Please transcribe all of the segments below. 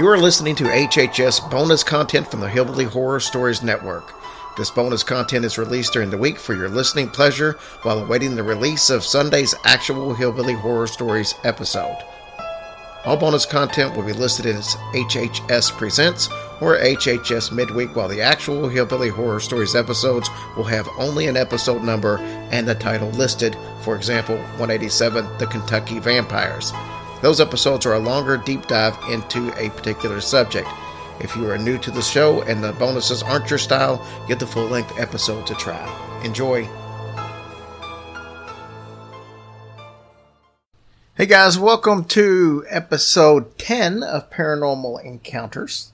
You are listening to HHS bonus content from the Hillbilly Horror Stories Network. This bonus content is released during the week for your listening pleasure while awaiting the release of Sunday's actual Hillbilly Horror Stories episode. All bonus content will be listed as HHS Presents or HHS Midweek, while the actual Hillbilly Horror Stories episodes will have only an episode number and the title listed, for example, 187 The Kentucky Vampires. Those episodes are a longer deep dive into a particular subject. If you are new to the show and the bonuses aren't your style, get the full length episode to try. Enjoy. Hey guys, welcome to episode 10 of Paranormal Encounters.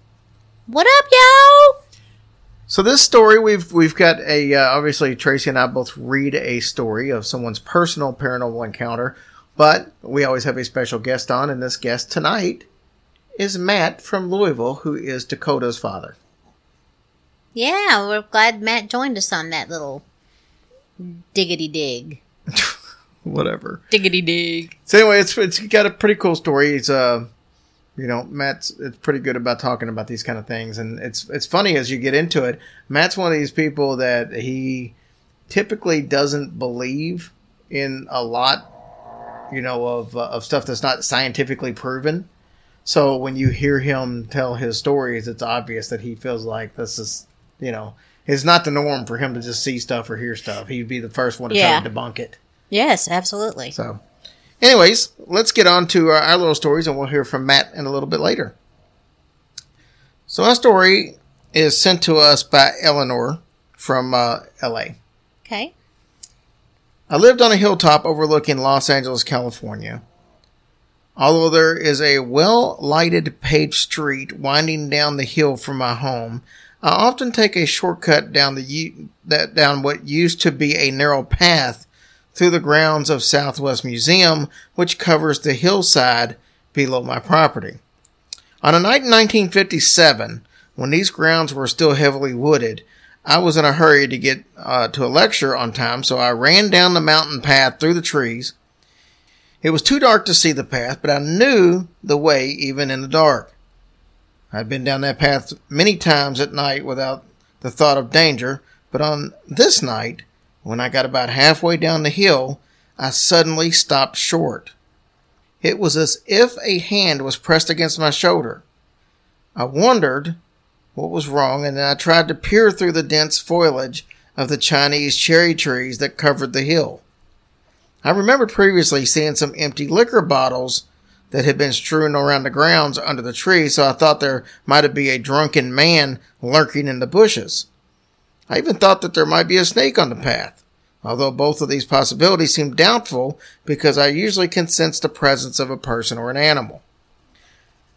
What up, yo? So this story we've we've got a uh, obviously Tracy and I both read a story of someone's personal paranormal encounter, but we always have a special guest on and this guest tonight is Matt from Louisville who is Dakota's father. Yeah, we're glad Matt joined us on that little diggity dig. Whatever. Diggity dig. So anyway, it's it's got a pretty cool story. It's uh you know, Matt's it's pretty good about talking about these kind of things and it's it's funny as you get into it. Matt's one of these people that he typically doesn't believe in a lot you know of uh, of stuff that's not scientifically proven. So when you hear him tell his stories, it's obvious that he feels like this is, you know, it's not the norm for him to just see stuff or hear stuff. He'd be the first one to Yeah. try to debunk it. Yes, absolutely. So, anyways, let's get on to our, our little stories, and we'll hear from Matt in a little bit later. So, our story is sent to us by Eleanor from uh, L.A. Okay. I lived on a hilltop overlooking Los Angeles, California. Although there is a well lighted paved street winding down the hill from my home, I often take a shortcut down the that down what used to be a narrow path through the grounds of Southwest Museum, which covers the hillside below my property. On a night in 1957, when these grounds were still heavily wooded, I was in a hurry to get uh, to a lecture on time, so I ran down the mountain path through the trees. It was too dark to see the path, but I knew the way even in the dark. I'd been down that path many times at night without the thought of danger, but on this night, when I got about halfway down the hill, I suddenly stopped short. It was as if a hand was pressed against my shoulder. I wondered what was wrong, and then I tried to peer through the dense foliage of the Chinese cherry trees that covered the hill. I remembered previously seeing some empty liquor bottles that had been strewn around the grounds under the tree, so I thought there might be a drunken man lurking in the bushes. I even thought that there might be a snake on the path, although both of these possibilities seemed doubtful because I usually can sense the presence of a person or an animal.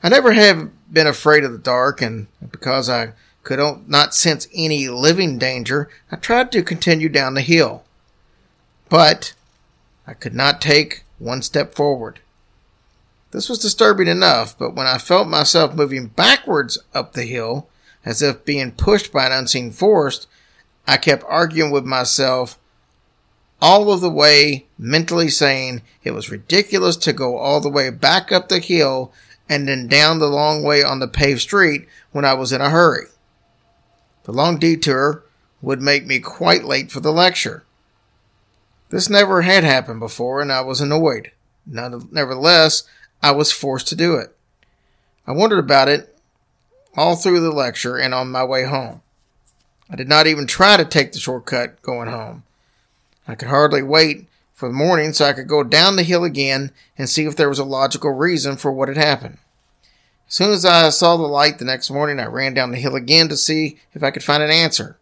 I never have been afraid of the dark, and because I could not sense any living danger, I tried to continue down the hill. But I could not take one step forward. This was disturbing enough, but when I felt myself moving backwards up the hill, as if being pushed by an unseen force, I kept arguing with myself all of the way, mentally saying it was ridiculous to go all the way back up the hill and then down the long way on the paved street when I was in a hurry. The long detour would make me quite late for the lecture. This never had happened before, and I was annoyed. Nevertheless, I was forced to do it. I wondered about it all through the lecture and on my way home. I did not even try to take the shortcut going home. I could hardly wait for the morning so I could go down the hill again and see if there was a logical reason for what had happened. As soon as I saw the light the next morning, I ran down the hill again to see if I could find an answer.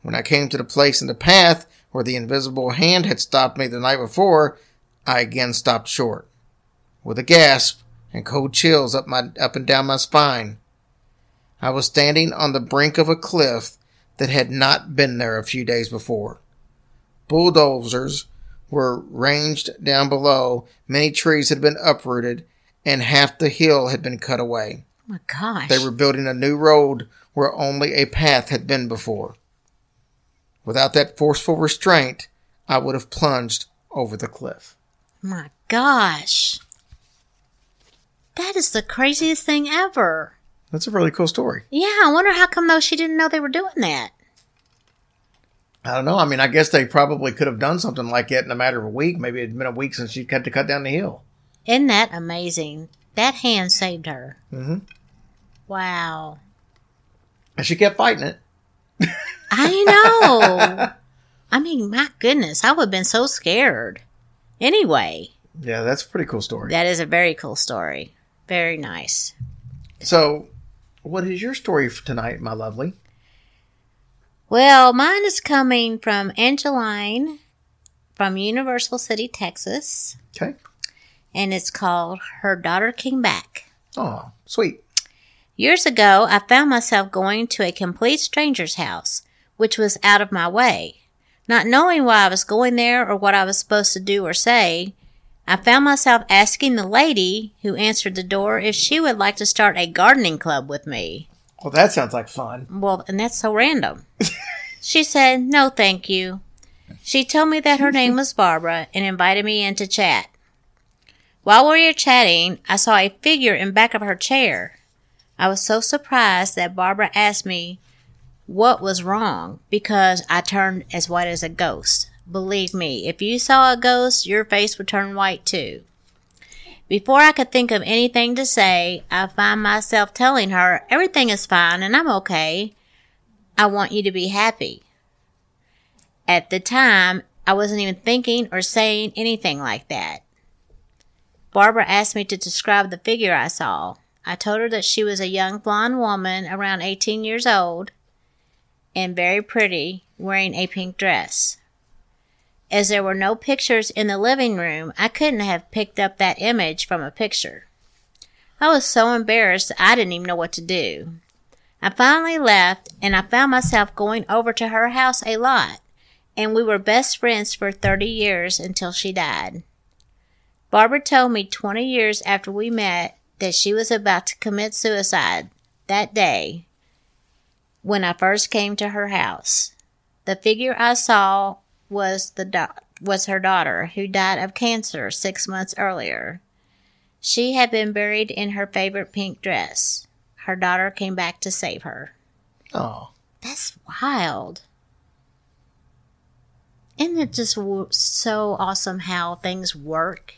When I came to the place in the path where the invisible hand had stopped me the night before, I again stopped short. With a gasp and cold chills up my up and down my spine, I was standing on the brink of a cliff that had not been there a few days before. Bulldozers were ranged down below, many trees had been uprooted, and half the hill had been cut away. Oh my gosh. They were building a new road where only a path had been before. Without that forceful restraint, I would have plunged over the cliff. my gosh. That is the craziest thing ever. That's a really cool story. Yeah, I wonder how come though she didn't know they were doing that. I don't know. I mean, I guess they probably could have done something like it in a matter of a week. Maybe it'd been a week since she had to cut down the hill. Isn't that amazing? That hand saved her. hmm Wow. And she kept fighting it. I know. I mean, my goodness, I would have been so scared. Anyway, Yeah, that's a pretty cool story. that is a very cool story. Very nice. So, what is your story for tonight, my lovely? Well, mine is coming from Angeline from Universal City, Texas, Okay. And it's called Her Daughter Came Back. Oh, sweet. Years ago, I found myself going to a complete stranger's house, which was out of my way. Not knowing why I was going there or what I was supposed to do or say, I found myself asking the lady who answered the door if she would like to start a gardening club with me. Well, that sounds like fun. Well, and that's so random. she said, no, thank you. She told me that her name was Barbara and invited me in to chat. While we were chatting, I saw a figure in back of her chair. I was so surprised that Barbara asked me what was wrong because I turned as white as a ghost. Believe me, if you saw a ghost, your face would turn white too. Before I could think of anything to say, I find myself telling her everything is fine and I'm okay. I want you to be happy. At the time, I wasn't even thinking or saying anything like that. Barbara asked me to describe the figure I saw. I told her that she was a young blonde woman around 18 years old and very pretty, wearing a pink dress. As there were no pictures in the living room, I couldn't have picked up that image from a picture. I was so embarrassed I didn't even know what to do. I finally left and I found myself going over to her house a lot, and we were best friends for 30 years until she died. Barbara told me 20 years after we met that she was about to commit suicide that day when I first came to her house. The figure I saw was the do- was her daughter who died of cancer 6 months earlier. She had been buried in her favorite pink dress. Her daughter came back to save her. Oh, That's wild. Isn't it just w- so awesome how things work?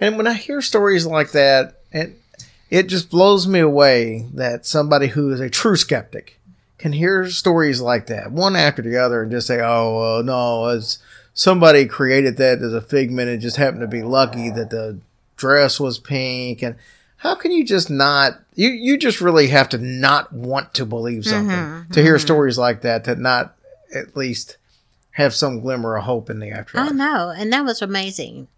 And when I hear stories like that, it it just blows me away that somebody who is a true skeptic can hear stories like that, one after the other, and just say, "Oh, uh, no, it's somebody created that as a figment and just happened to be lucky that the dress was pink." And how can you just not? You you just really have to not want to believe something to hear stories like that to not at least have some glimmer of hope in the I afterlife. know, and that was amazing.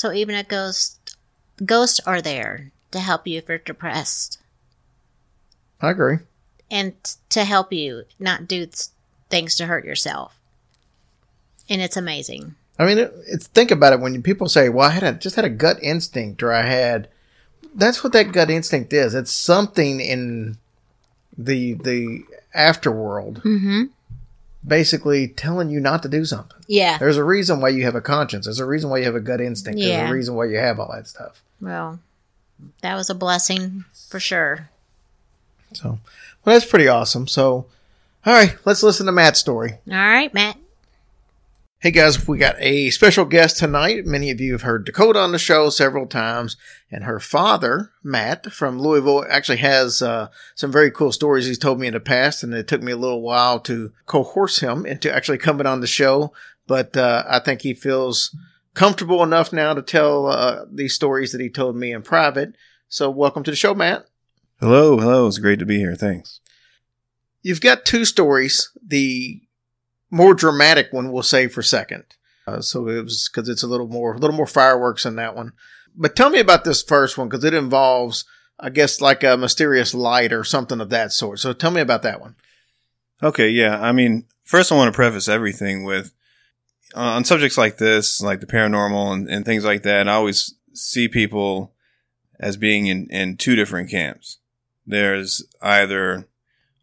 So even a ghost, ghosts are there to help you if you're depressed I agree. and to help you not do things to hurt yourself. And it's amazing. I mean, it, it's think about it when people say, "Well, I had a, just had a gut instinct," or "I had." That's what that gut instinct is. It's something in the the afterworld, Mm-hmm. Basically telling you not to do something. Yeah. There's a reason why you have a conscience. There's a reason why you have a gut instinct. Yeah. There's a reason why you have all that stuff. Well, that was a blessing for sure. So, well, that's pretty awesome. So, all right, let's listen to Matt's story. All right, Matt. Hey guys, we got a special guest tonight. Many of you have heard Dakota on the show several times, and her father, Matt from Louisville, actually has uh, some very cool stories he's told me in the past, and it took me a little while to coerce him into actually coming on the show. But uh, I think he feels comfortable enough now to tell uh, these stories that he told me in private. So, welcome to the show, Matt. Hello, hello. It's great to be here. Thanks. You've got two stories. The more dramatic one we'll save for second. Uh, so it was because it's a little more, a little more fireworks in that one. But tell me about this first one because it involves, I guess, like a mysterious light or something of that sort. So tell me about that one. Okay, yeah. I mean, first I want to preface everything with uh, on subjects like this, like the paranormal and, and things like that. I always see people as being in, in two different camps. There's either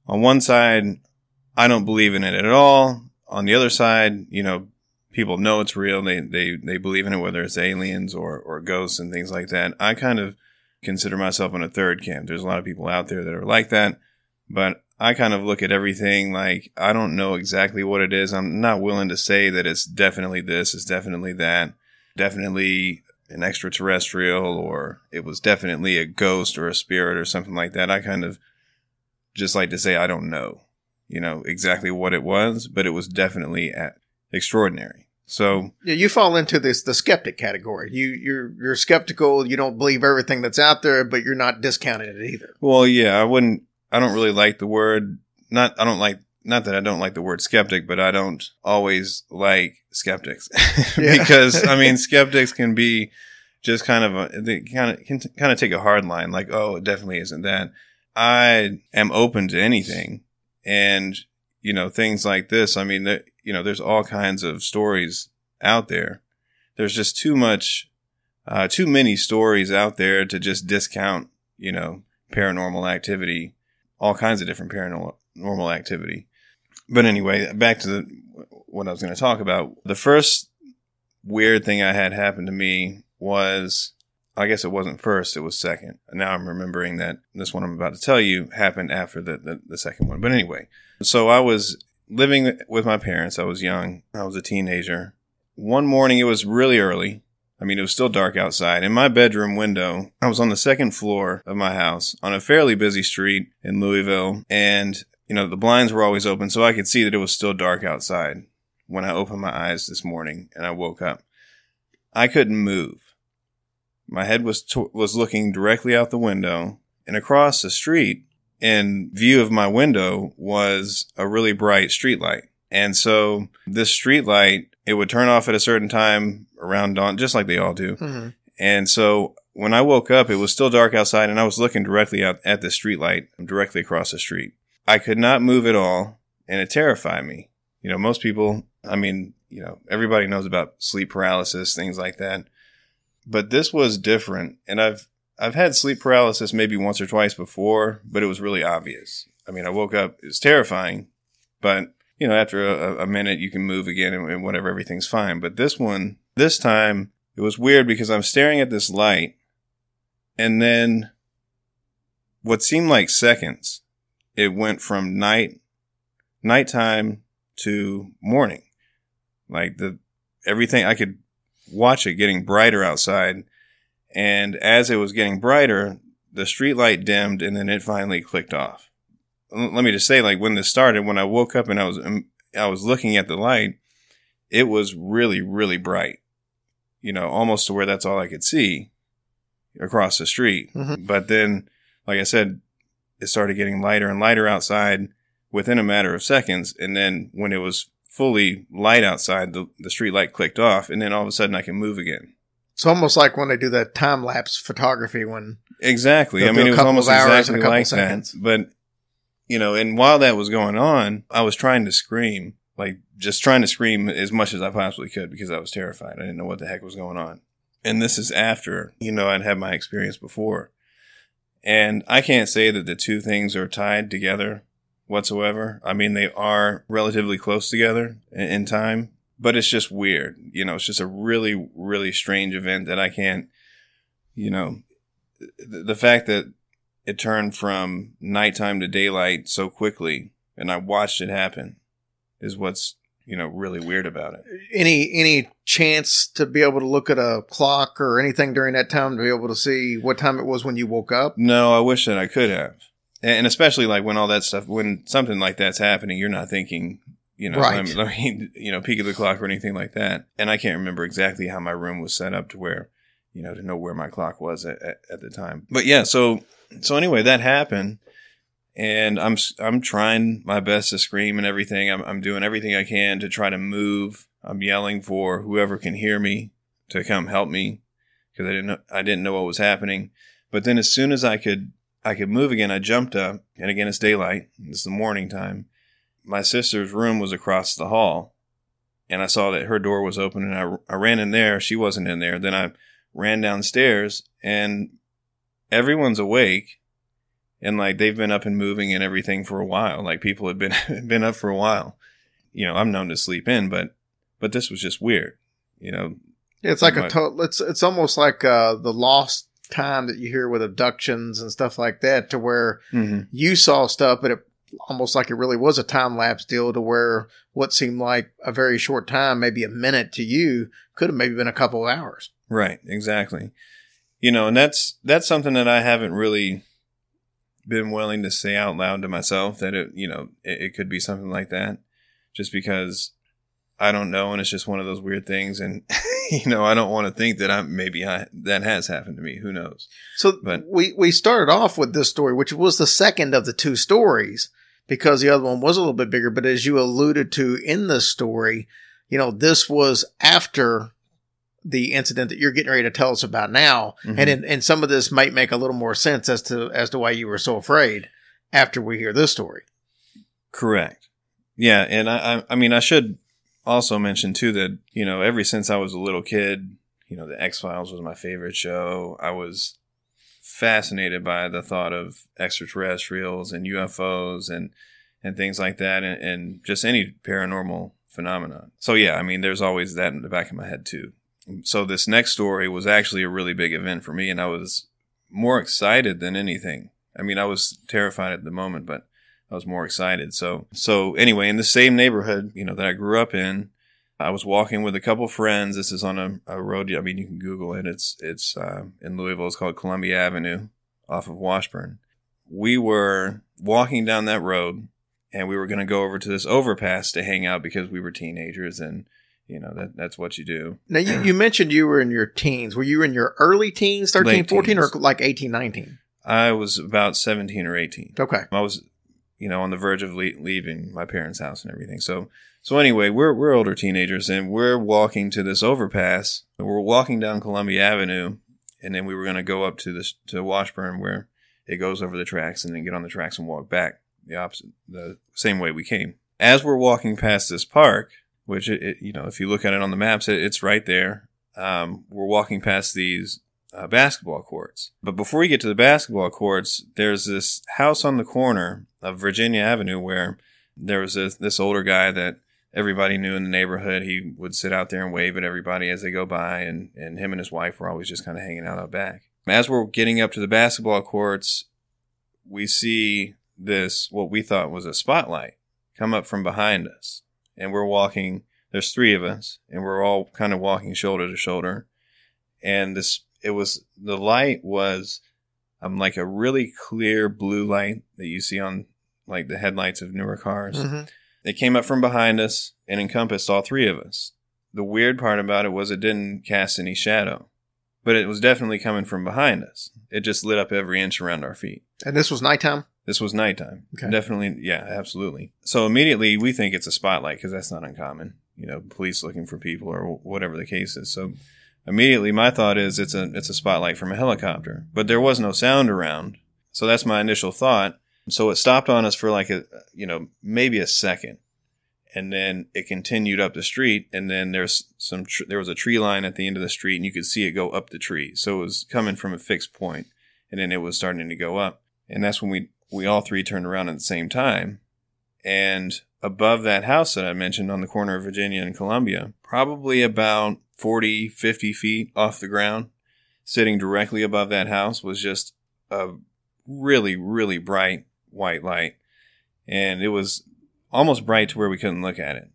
on one side, I don't believe in it at all. On the other side, you know, people know it's real. They they they believe in it, whether it's aliens or or ghosts and things like that. I kind of consider myself in a third camp. There's a lot of people out there that are like that, but I kind of look at everything like I don't know exactly what it is. I'm not willing to say that it's definitely this, it's definitely that, definitely an extraterrestrial, or it was definitely a ghost or a spirit or something like that. I kind of just like to say I don't know, you know, exactly what it was, but it was definitely uh, extraordinary. So yeah, you fall into this the skeptic category. You you're you're skeptical. You don't believe everything that's out there, but you're not discounting it either. Well, yeah, I wouldn't. I don't really like the word. Not I don't like. Not that I don't like the word skeptic, but I don't always like skeptics because I mean skeptics can be just kind of a, they kind of can kind of take a hard line, like oh, it definitely isn't that. I am open to anything, and you know things like this. I mean, you know, there's all kinds of stories out there. There's just too much, uh, too many stories out there to just discount, you know, paranormal activity, all kinds of different paranormal activity. But anyway, back to the, what I was going to talk about. The first weird thing I had happen to me was, I guess it wasn't first, it was second. Now I'm remembering that this one I'm about to tell you happened after the, the, the second one. But anyway, so I was living with my parents. I was young. I was a teenager. One morning, it was really early. I mean, it was still dark outside. In my bedroom window, I was on the second floor of my house on a fairly busy street in Louisville. And, you know, the blinds were always open, so I could see that it was still dark outside when I opened my eyes this morning and I woke up. I couldn't move. My head was, to- was looking directly out the window and across the street in view of my window was a really bright street light. And so this street light, it would turn off at a certain time around dawn, just like they all do. Mm-hmm. And so when I woke up, it was still dark outside and I was looking directly out at the street light directly across the street. I could not move at all and it terrified me. You know, most people, I mean, you know, everybody knows about sleep paralysis, things like that. But this was different. And I've I've had sleep paralysis maybe once or twice before, but it was really obvious. I mean, I woke up, it was terrifying, but you know, after a, a minute, you can move again and, and whatever, everything's fine. But this one, this time, it was weird because I'm staring at this light and then what seemed like seconds, it went from night, nighttime to morning. Like the, everything, I could watch it getting brighter outside and as it was getting brighter, the street light dimmed and then it finally clicked off. Let me just say, like when this started, when I woke up and I was, um, I was looking at the light, it was really, really bright, you know, almost to where that's all I could see across the street. Mm-hmm. But then, like I said, it started getting lighter and lighter outside within a matter of seconds. And then when it was fully light outside, the, the street light clicked off and then all of a sudden I can move again. It's almost like when they do that time lapse photography when exactly. I mean, it was almost exactly like seconds. that. But you know, and while that was going on, I was trying to scream, like just trying to scream as much as I possibly could because I was terrified. I didn't know what the heck was going on. And this is after you know I'd had my experience before, and I can't say that the two things are tied together whatsoever. I mean, they are relatively close together in time, but it's just weird. You know, it's just a really, really strange event that I can't, you know, the, the fact that it turned from nighttime to daylight so quickly and I watched it happen is what's, you know, really weird about it. Any, any chance to be able to look at a clock or anything during that time to be able to see what time it was when you woke up? No, I wish that I could have. And especially like when all that stuff, when something like that's happening, you're not thinking, you know, right. let, me, you know, peek at the clock or anything like that. And I can't remember exactly how my room was set up to where, you know, to know where my clock was at, at, at the time. But yeah, so, so anyway, that happened and I'm, I'm trying my best to scream and everything. I'm, I'm doing everything I can to try to move. I'm yelling for whoever can hear me to come help me because I didn't know, I didn't know what was happening. But then as soon as I could, I could move again, I jumped up and again, it's daylight. It's the morning time my sister's room was across the hall and I saw that her door was open and I, I ran in there. She wasn't in there. Then I ran downstairs and everyone's awake and like they've been up and moving and everything for a while. Like people had been, been up for a while. You know, I'm known to sleep in, but but this was just weird. You know, It's like a Right. to- it's it's almost like uh, the lost time that you hear with abductions and stuff like that, to where mm-hmm. you saw stuff, but it almost like it really was a time lapse deal, to where what seemed like a very short time, maybe a minute to you, could have maybe been a couple of hours. Right, exactly. You know, and that's that's something that I haven't really been willing to say out loud to myself that it, you know, it, it could be something like that, just because I don't know, and it's just one of those weird things, and you know, I don't want to think that I maybe I, that has happened to me. Who knows? So But- we we started off with this story, which was the second of the two stories, because the other one was a little bit bigger. But as you alluded to in the story, you know, this was after the incident that you're getting ready to tell us about now, Mhm. and in, and some of this might make a little more sense as to as to why you were so afraid after we hear this story. Correct. Yeah, and I, I, I mean, I should also mention too that you know, ever since I was a little kid, you know, the X Files was my favorite show. I was fascinated by the thought of extraterrestrials and UFOs and and things like that, and, and just any paranormal phenomenon. So yeah, I mean, there's always that in the back of my head too. So this next story was actually a really big event for me, and I was more excited than anything. I mean, I was terrified at the moment, but I was more excited. So, so anyway, in the same neighborhood, you know, that I grew up in, I was walking with a couple friends. This is on a, a road. I mean, you can Google it. It's, it's, uh, in Louisville. It's called Columbia Avenue off of Washburn. We were walking down that road and we were going to go over to this overpass to hang out because we were teenagers and, you know, that, that's what you do. Now you, you mentioned you were in your teens. Were you in your early teens, 13, Late 14, or like 18, 19? I was about 17 or 18. Okay. I was, you know, on the verge of le- leaving my parents' house and everything. So, so anyway, we're we're older teenagers and we're walking to this overpass. We're walking down Columbia Avenue, and then we were going to go up to this to Washburn where it goes over the tracks, and then get on the tracks and walk back the opposite, the same way we came. As we're walking past this park, which it, it, you know, if you look at it on the maps, it, it's right there. Um, we're walking past these uh, basketball courts. But before you get to the basketball courts, there's this house on the corner of Virginia Avenue where there was this, this older guy that everybody knew in the neighborhood. He would sit out there and wave at everybody as they go by, and, and him and his wife were always just kind of hanging out out back. As we're getting up to the basketball courts, we see this, what we thought was a spotlight, come up from behind us. And we're walking, there's three of us, and we're all kind of walking shoulder to shoulder. And this it was the light was um like a really clear blue light that you see on like the headlights of newer cars. hmm It came up from behind us and encompassed all three of us. The weird part about it was it didn't cast any shadow, but it was definitely coming from behind us. It just lit up every inch around our feet. And this was nighttime? This was nighttime. Okay. Definitely, yeah, absolutely. So immediately we think it's a spotlight because that's not uncommon. You know, police looking for people or whatever the case is. So immediately my thought is it's a it's a spotlight from a helicopter, but there was no sound around. So that's my initial thought. So it stopped on us for like a you know maybe a second, and then it continued up the street. And then there's some tr- there was a tree line at the end of the street, and you could see it go up the tree. So it was coming from a fixed point, and then it was starting to go up. And that's when we we all three turned around at the same time, and above that house that I mentioned on the corner of Virginia and Columbia, probably about 40, 50 feet off the ground, sitting directly above that house was just a really, really bright white light. And it was almost bright to where we couldn't look at it.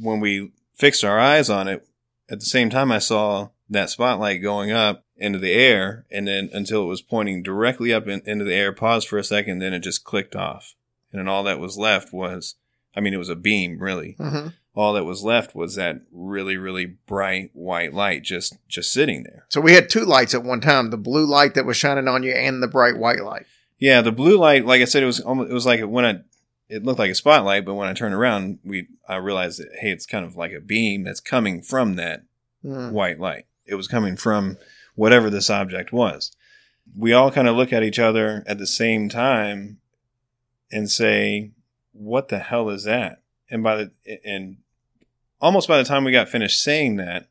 When we fixed our eyes on it, at the same time, I saw that spotlight going up into the air and then until it was pointing directly up in, into the air, paused for a second, then it just clicked off. And then all that was left was, I mean, it was a beam, really Mm-hmm. All that was left was that really really bright white light just just sitting there So we had two lights at one time: the blue light that was shining on you, and the bright white light. yeah the blue light like i said it was almost it was like when i it looked like a spotlight but when i turned around we i realized that hey it's kind of like a beam that's coming from that Mm. white light it was coming from whatever this object was we all kind of look at each other at the same time and say what the hell is that and by the and almost by the time we got finished saying that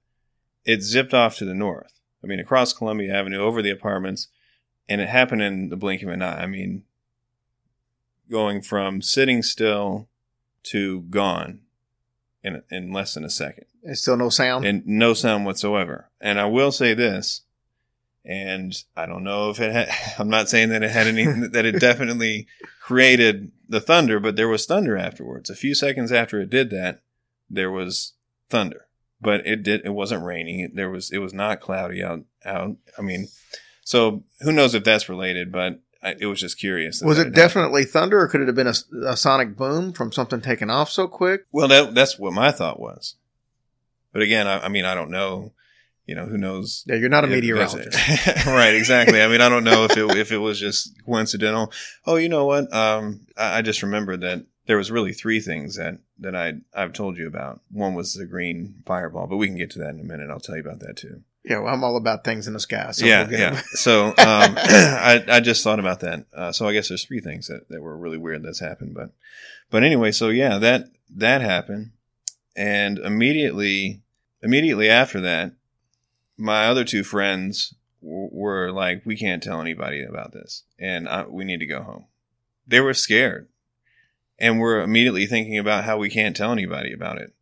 it zipped off to the north i mean across columbia avenue over the apartments and it happened in the blink of an eye i mean going from sitting still to gone in in less than a second And still no sound. and no sound whatsoever. And I will say this, and I don't know if it had, I'm not saying that it had any, that it definitely created the thunder, but there was thunder afterwards. A few seconds after it did that, there was thunder, but it did, it wasn't raining. There was, it was not cloudy out, out. I mean, so who knows if that's related, but I, it was just curious. was it had happened. definitely thunder, or could it have been a, a sonic boom from something taking off so quick? Well, that, that's what my thought was. But again, I, I mean, I don't know. You know, who knows? Yeah, you're not a meteorologist. right? Exactly. I mean, I don't know if it if it was just coincidental. Oh, you know what? Um, I, I just remembered that there was really three things that that I I've told you about. One was the green fireball, but we can get to that in a minute. I'll tell you about that too. Yeah, well, I'm all about things in the sky. So yeah, we'll yeah. So um, I I just thought about that. Uh, so I guess there's three things that, that were really weird that's happened. But but anyway, so yeah, that that happened, and immediately immediately after that, my other two friends w- were like, "We can't tell anybody about this, and I, we need to go home." They were scared, and we're immediately thinking about how we can't tell anybody about it.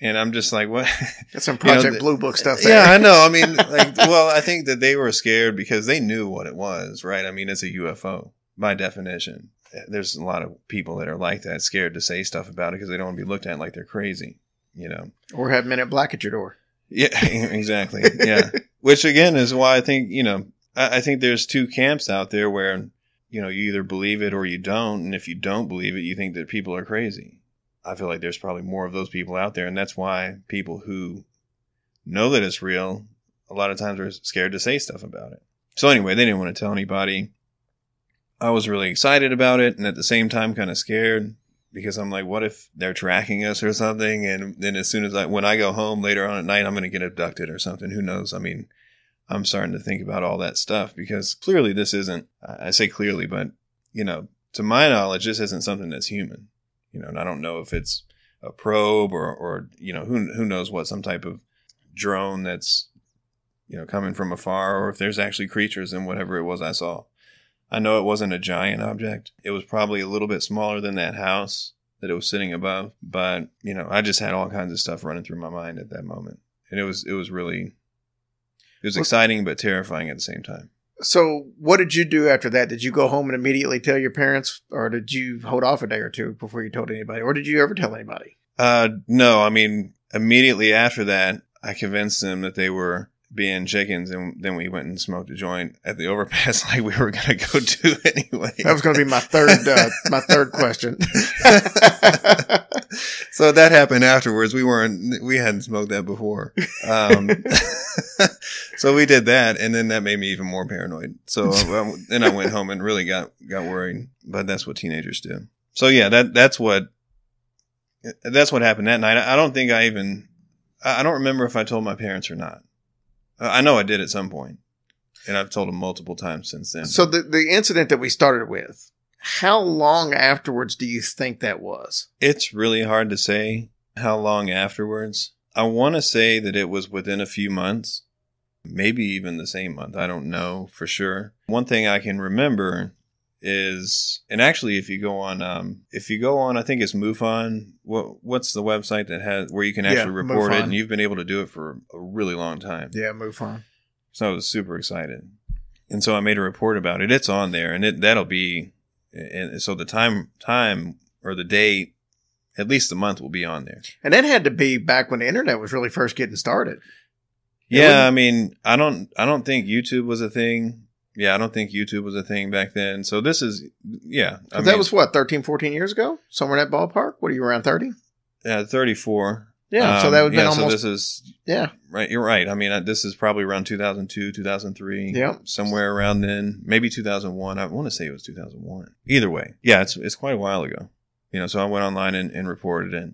And I'm just like, "What?" That's some You know, Project Blue Book stuff. There. Yeah, I know. I mean, like, well, I think that they were scared because they knew what it was, right? I mean, it's a UFO by definition. There's a lot of people that are like that, scared to say stuff about it because they don't want to be looked at like they're crazy, you know? or have Men in Black at your door. Yeah, exactly. Yeah. Which again is why I think, you know, I, I think there's two camps out there where, you know, you either believe it or you don't. And if you don't believe it, you think that people are crazy. I feel like there's probably more of those people out there. And that's why people who know that it's real, a lot of times are scared to say stuff about it. So anyway, they didn't want to tell anybody. I was really excited about it and at the same time kind of scared because I'm like, what if they're tracking us or something? And then as soon as I, when I go home later on at night, I'm going to get abducted or something. Who knows? I mean, I'm starting to think about all that stuff because clearly this isn't, I say clearly, but you know, to my knowledge, this isn't something that's human, you know, and I don't know if it's a probe or, or, you know, who, who knows what some type of drone that's, you know, coming from afar or if there's actually creatures in whatever it was I saw. I know it wasn't a giant object. It was probably a little bit smaller than that house that it was sitting above, but you know, I just had all kinds of stuff running through my mind at that moment. And it was it was really it was exciting but terrifying at the same time. So, what did you do after that? Did you go home and immediately tell your parents, or did you hold off a day or two before you told anybody, or did you ever tell anybody? Uh no, I mean, immediately after that, I convinced them that they were being chickens and then we went and smoked a joint at the overpass like we were going to go to anyway. That was going to be my third, uh, my third question. so that happened afterwards. We weren't, we hadn't smoked that before. Um, so we did that, and then that made me even more paranoid. So then I went home and really got got worried. But that's what teenagers do. So yeah, that that's what that's what happened that night. I don't think I even I I don't remember if I told my parents or not. Uh, I know I did at some point, and I've told them multiple times since then. so, the the incident that we started with, how long afterwards do you think that was? It's really hard to say how long afterwards. I want to say that it was within a few months, maybe even the same month. I don't know for sure. One thing I can remember is, and actually, if you go on, um, if you go on, I think it's MUFON. What what's the website that has where you can Yeah, actually report MUFON. it, and you've been able to do it for a really long time. Yeah, move on. So I was super excited. And so I made a report about it. It's on there and it that'll be and so the time time or the date at least the month will be on there. And that had to be back when the internet was really first getting started. Yeah, I mean, I don't I don't think YouTube was a thing. Yeah, I don't think YouTube was a thing back then. So this is yeah, I 'Cause that was what, 13, 14 years ago? Somewhere in that ballpark? What are you around 30? yeah 34. Yeah, so Um, that would yeah, been so almost, this is yeah. right. You're right. I mean, uh, this is probably around 2002, 2003. Yep. somewhere around then, maybe 2001. I want to say it was 2001. Either way, yeah, it's it's quite a while ago. You know, so I went online and, and reported it.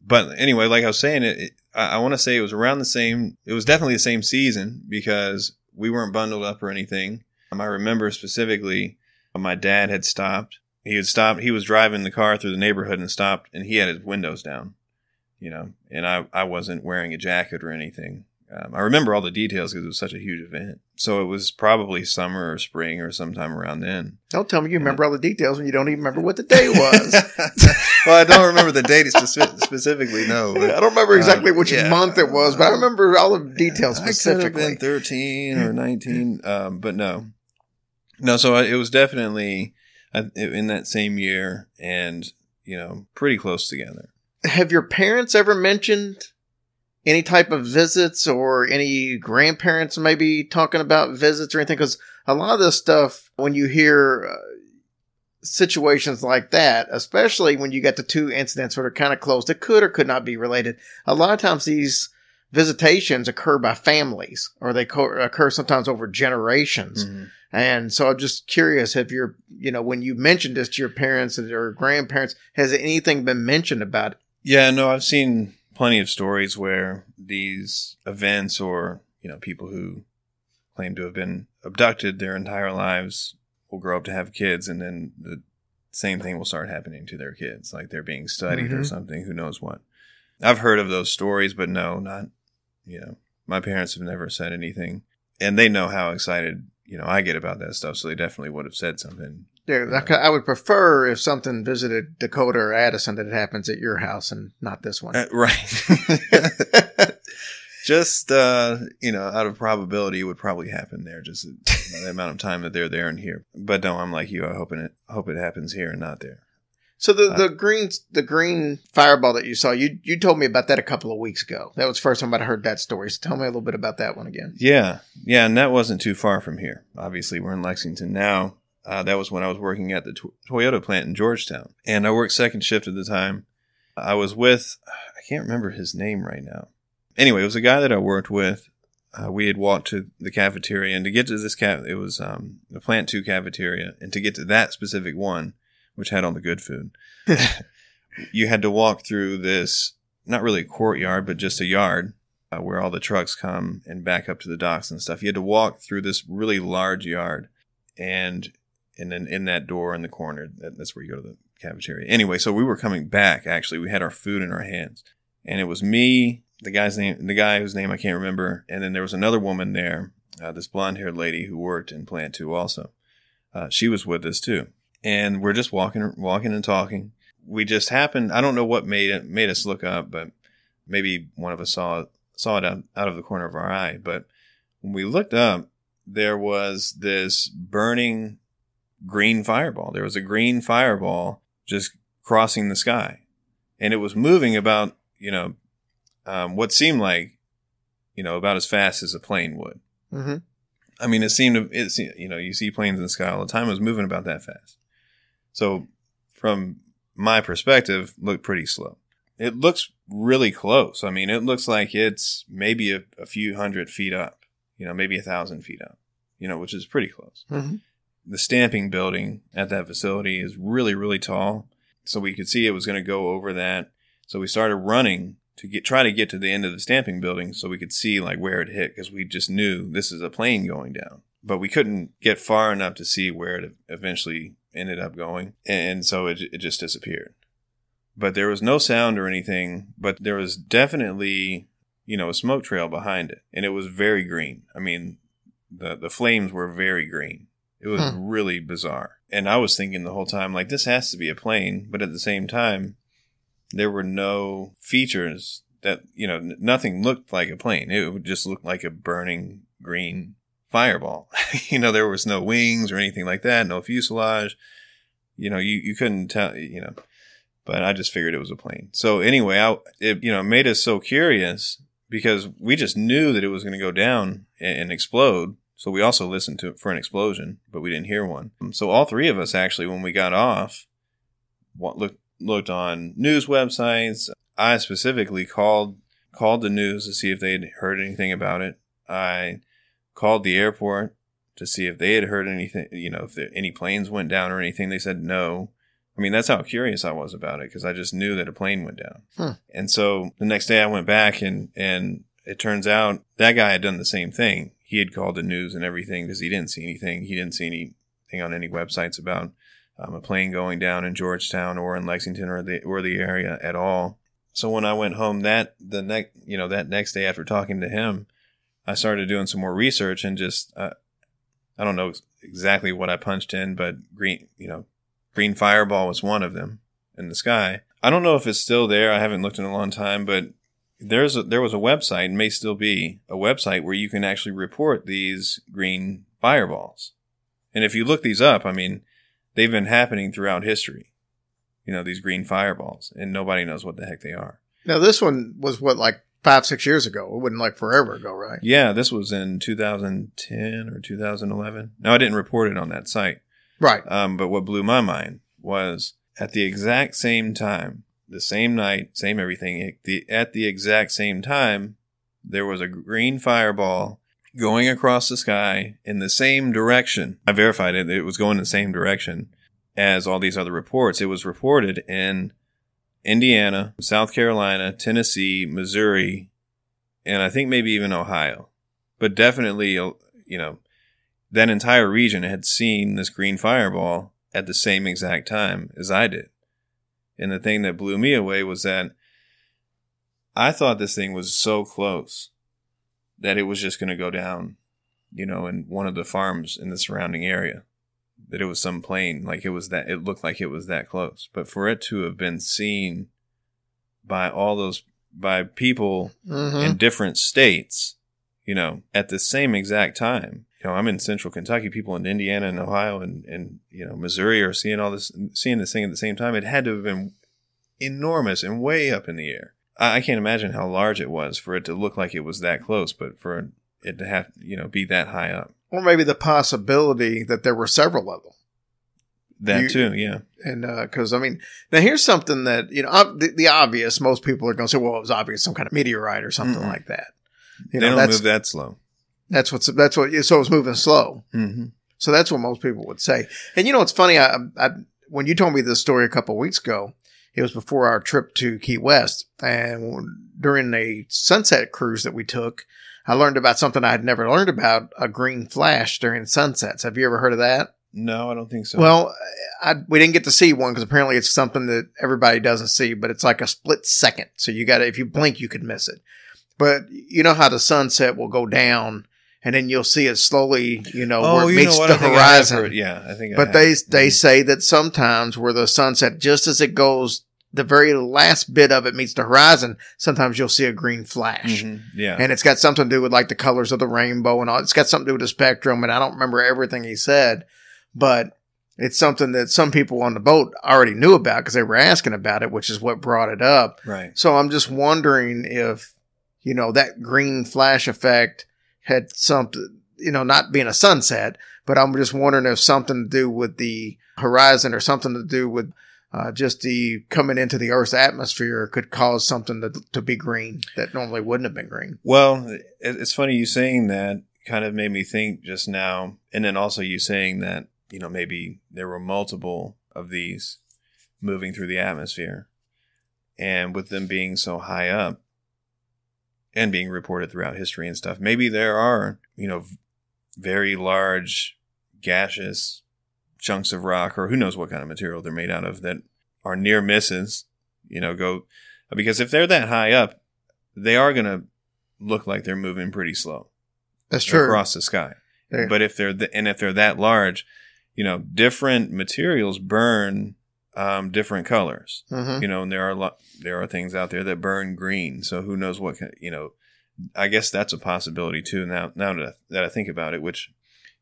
But anyway, like I was saying, it, it I, I want to say it was around the same. It was definitely the same season because we weren't bundled up or anything. Um, I remember specifically, uh, my dad had stopped. He had stopped. He was driving the car through the neighborhood and stopped, and he had his windows down. You know, and I I wasn't wearing a jacket or anything. Um, I remember all the details because it was such a huge event. So it was probably summer or spring or sometime around then. Don't tell me you remember all the details when you don't even remember what the day was. well, I don't remember the date speci- specifically. No, but I don't remember exactly Um, which yeah. month it was, but I remember all the details I could have specifically. been thirteen or nineteen, um, but no, no. So it was definitely uh, in that same year, and you know, pretty close together. Have your parents ever mentioned any type of visits or any grandparents maybe talking about visits or anything? Because a lot of this stuff, when you hear uh, situations like that, especially when you get the two incidents that are kind of close, that could or could not be related, a lot of times these visitations occur by families or they co- occur sometimes over generations. And so I'm just curious if you're, you know, when you mentioned this to your parents or grandparents, has anything been mentioned about? Yeah, no, I've seen plenty of stories where these events or, you know, people who claim to have been abducted their entire lives will grow up to have kids and then the same thing will start happening to their kids, like they're being studied or Mhm. something, who knows what. I've heard of those stories, but no, not, you know, my parents have never said anything and they know how excited, you know, I get about that stuff, so they definitely would have said something. Yeah, I would prefer if something visited Dakota or Addison that it happens at your house and not this one. Uh, right. just uh, you know, out of probability, it would probably happen there. Just you know, the amount of time that they're there and here. But no, I'm like you. I hope it hope it happens here and not there. So the, the green the green fireball that you saw, you you told me about that a couple of weeks ago. That was the first time I'd heard that story. So tell me a little bit about that one again. Yeah, yeah, and that wasn't too far from here. Obviously, we're in Lexington now. Uh, that was when I was working at the to- Toyota plant in Georgetown, and I worked second shift at the time. I was with I can't remember his name right now. Anyway, it was a guy that I worked with. Uh, we had walked to the cafeteria, and to get to this cat, it was um, the plant two cafeteria, and to get to that specific one, which had all the good food, you had to walk through this not really a courtyard, but just a yard uh, where all the trucks come and back up to the docks and stuff. You had to walk through this really large yard, and and then in that door in the corner, that, that's where you go to the cafeteria. Anyway, so we were coming back. Actually, we had our food in our hands, and it was me, the guy's name, the guy whose name I can't remember, and then there was another woman there, uh, this blonde-haired lady who worked in Plant Two also. Uh, she was with us too, and we're just walking, walking and talking. We just happened. I don't know what made it made us look up, but maybe one of us saw saw it out, out of the corner of our eye. But when we looked up, there was this burning green fireball. There was a green fireball just crossing the sky, and it was moving about you know um, what seemed like you know about as fast as a plane would. Mm-hmm. I mean, it seemed to, it seemed, you know, you see planes in the sky all the time. It was moving about that fast. So from my perspective, looked pretty slow. It looks really close. I mean, it looks like it's maybe a, a few hundred feet up, you know, maybe a thousand feet up, you know, which is pretty close. Mm-hmm. The stamping building at that facility is really, really tall. So we could see it was going to go over that. So we started running to get try to get to the end of the stamping building so we could see like where it hit because we just knew this is a plane going down. But we couldn't get far enough to see where it eventually ended up going, and so it it just disappeared. But there was no sound or anything, but there was definitely you know a smoke trail behind it, and it was very green. I mean, the the flames were very green. It was Hmm. really bizarre. And I was thinking the whole time, like, this has to be a plane. But at the same time, there were no features that, you know, n- nothing looked like a plane. It would just look like a burning green fireball. you know, there was no wings or anything like that, no fuselage. You know, you, you couldn't tell, you know, but I just figured it was a plane. So anyway, I, it, you know, made us so curious because we just knew that it was going to go down and, and explode. So we also listened to it for an explosion, but we didn't hear one. So all three of us actually, when we got off, looked looked on news websites. I specifically called called the news to see if they had heard anything about it. I called the airport to see if they had heard anything. You know, if there, any planes went down or anything. They said no. I mean, that's how curious I was about it because I just knew that a plane went down. Hmm. And so the next day I went back and and it turns out that guy had done the same thing. He had called the news and everything because he didn't see anything. He didn't see anything on any websites about um, a plane going down in Georgetown or in Lexington or the or the area at all. So when I went home that the next you know that next day after talking to him, I started doing some more research and just uh, I don't know exactly what I punched in, but green, you know, green fireball was one of them in the sky. I don't know if it's still there. I haven't looked in a long time, but there's a, there was a website, may still be a website where you can actually report these green fireballs. And if you look these up, I mean, they've been happening throughout history. You know, these green fireballs, and nobody knows what the heck they are. Now this one was what like five six years ago. It wasn't like forever ago, right? Yeah, this was in 2010 or 2011. Now I didn't report it on that site, Right. um, but what blew my mind was at the exact same time, the same night, same everything. At the, at the exact same time, there was a green fireball going across the sky in the same direction. I verified it; it was going in the same direction as all these other reports. It was reported in Indiana, South Carolina, Tennessee, Missouri, and I think maybe even Ohio. But definitely, uh, you know, that entire region had seen this green fireball at the same exact time as I did. And the thing that blew me away was that I thought this thing was so close that it was just going to go down, you know, in one of the farms in the surrounding area. That it was some plane, like it was that, it looked like it was that close. But for it to have been seen by all those, by people Mhm. in different states, you know, at the same exact time. You know, I'm in central Kentucky, people in Indiana and Ohio and, and you know, Missouri are seeing all this, seeing this thing at the same time. It had to have been enormous and way up in the air. I, I can't imagine how large it was for it to look like it was that close, but for it to have, you know, be that high up. Or maybe the possibility that there were several of them. That You- too, yeah. And because I mean, now here's something that you know ob- the, the obvious. Most people are going to say, "Well, it was obvious, some kind of meteorite or something Mm-mm. like that." they You know, don't that's move that slow. that's what's that's what. So it was moving slow. Mm-hmm. So that's what most people would say. And you know, it's funny. I, I when you told me this story a couple of weeks ago, it was before our trip to Key West, and during a sunset cruise that we took, I learned about something I had never learned about: a green flash during sunsets. Have you ever heard of that? No, I don't think so. Well, I, we didn't get to see one because apparently it's something that everybody doesn't see, but it's like a split second. So you got to, if you blink, you could miss it. But you know how the sunset will go down and then you'll see it slowly, you know, oh, where it you meets the I I horizon. heard- Yeah, I think. But have. they, they Mhm. say that sometimes where the sunset, just as it goes, the very last bit of it meets the horizon, sometimes you'll see a green flash. Mhm. Yeah. And it's got something to do with like the colors of the rainbow and all. It's got something to do with the spectrum. And I don't remember everything he said, but it's something that some people on the boat already knew about because they were asking about it, which is what brought it up. right. So I'm just wondering if, you know, that green flash effect had something, you know, not being a sunset, but I'm just wondering if something to do with the horizon or something to do with uh, just the coming into the Earth's atmosphere could cause something to, to be green that normally wouldn't have been green. Well, it's funny you saying that kind of made me think just now, and then also you saying that you know maybe there were multiple of these moving through the atmosphere, and with them being so high up and being reported throughout history and stuff, maybe there are you know very large gaseous chunks of rock or who knows what kind of material they're made out of that are near misses. You know, go because if they're that high up, they are going to look like they're moving pretty slow That's true. across the sky. Yeah. But if they're th- and if they're that large, you know, different materials burn um, different colors. Mhm. You know, and there are lo- there are things out there that burn green. So who knows what kind, you know? I guess that's a possibility too. Now, now that I, that I think about it, which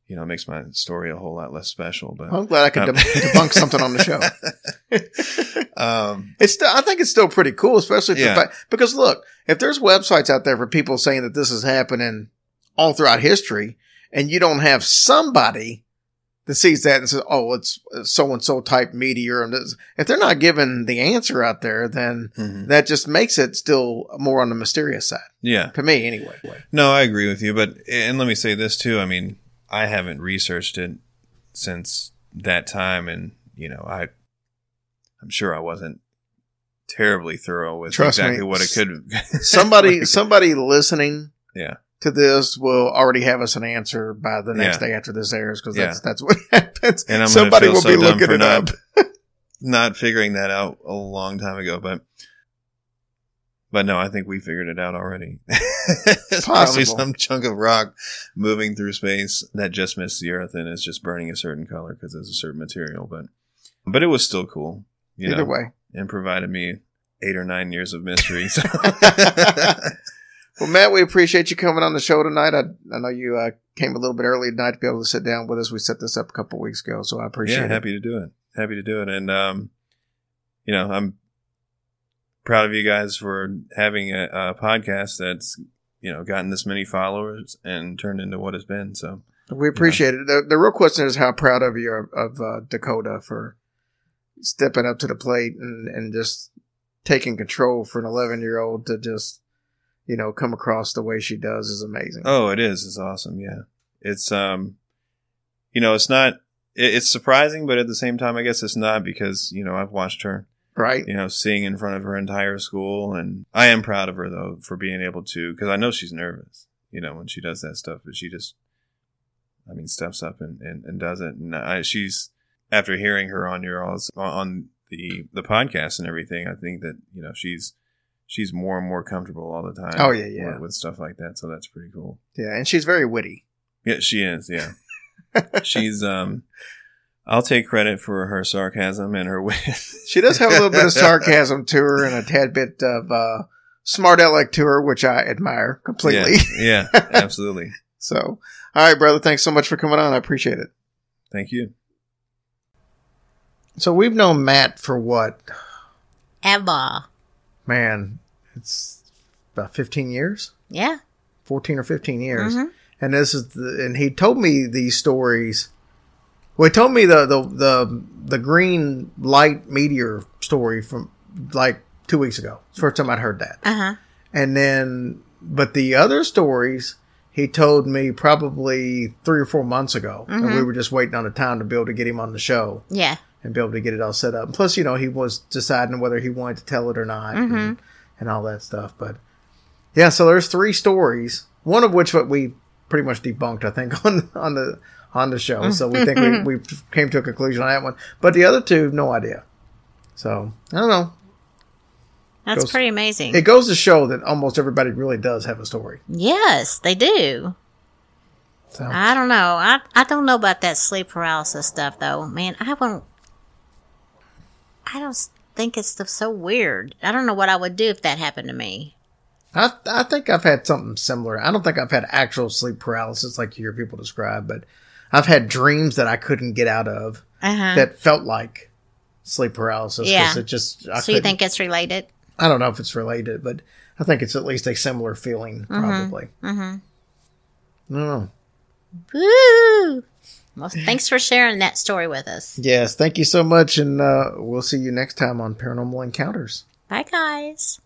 you know it makes my story a whole lot less special. But I'm glad I could Um, debunk something on the show. um, It's still, I think it's still pretty cool, especially if Yeah. fact, because look, if there's websites out there for people saying that this is happening all throughout history, and you don't have somebody that sees that and says, "Oh, it's so and so type meteor," and this, if they're not giving the answer out there, then mhm. that just makes it still more on the mysterious side yeah. to me, anyway. No, I agree with you, but and let me say this too. I mean, I haven't researched it since that time, and you know, I I'm sure I wasn't terribly thorough with Trust me. exactly what it could. Somebody, somebody listening, Yeah. to this will already have us an answer by the next Yeah. day after this airs because Yeah. that's that's what happens. And I'm Somebody will so be looking it not- up. not figuring that out a long time ago, but But no, I think we figured it out already. it's probably some chunk of rock moving through space that just missed the Earth and is just burning a certain color because it's a certain material. But but it was still cool, you Either know, way. and provided me eight or nine years of mystery. So. Well, Matt, we appreciate you coming on the show tonight. I, I know you uh, came a little bit early tonight to be able to sit down with us. We set this up a couple weeks ago, so I appreciate yeah, it. happy to do it. Happy to do it. And um, you know, I'm proud of you guys for having a, a podcast that's you know gotten this many followers and turned into what it's been. So We appreciate it. The, the real question is how proud of you are of uh, Dakota for stepping up to the plate and, and just taking control for an 11 year old to just, you know, come across the way she does is amazing. oh, it is. It's awesome. Yeah, it's um, you know, it's not. It, it's surprising, but at the same time, I guess it's not because you know I've watched her right? you know, seeing in front of her entire school. And I am proud of her though for being able to, because I know she's nervous, you know, when she does that stuff, but she just, I mean, steps up and, and, and does it. And I, she's, after hearing her on your all's, on the, the podcast and everything, I think that, you know, she's, she's more and more comfortable all the time. Oh, yeah, yeah. With, with stuff like that. So that's pretty cool. Yeah. And she's very witty. Yeah, she is. Yeah. she's, um, I'll take credit for her sarcasm and her wit. She does have a little bit of sarcasm to her and a tad bit of uh, smart aleck to her, which I admire completely. Yeah, yeah, absolutely. So, all right, brother. Thanks so much for coming on. I appreciate it. Thank you. So we've known Matt for what? Ever. Man, it's about 15 years, Yeah. 14 or 15 years. Mhm. And this is the, and he told me these stories. Well, he told me the, the, the, the green light meteor story from like two weeks ago. It's the first time I'd heard that. Uh huh. And then, but the other stories he told me probably three or four months ago. And we were just waiting on the time to be able to get him on the show Yeah. and be able to get it all set up. And plus, you know, he was deciding whether he wanted to tell it or not and, and all that stuff. But yeah, so there's three stories, one of which what we pretty much debunked, I think, on on the on the show. So we think we, mm-hmm. we came to a conclusion on that one. But the other two, no idea. So I don't know. That's Goes- pretty amazing. It goes to show that almost everybody really does have a story. yes, they do. So I don't know. I I don't know about that sleep paralysis stuff though. Man, I won't. I don't think it's so weird. I don't know what I would do if that happened to me. I I think I've had something similar. I don't think I've had actual sleep paralysis like you hear people describe, but I've had dreams that I couldn't get out of Uh huh. that felt like sleep paralysis. 'cause Yeah. It just I So you think it's related? I don't know if it's related, but I think it's at least a similar feeling, probably. Mm-hmm. I don't know. Woo! Well, thanks for sharing that story with us. Yes, thank you so much, and uh, we'll see you next time on Paranormal Encounters. Bye, guys.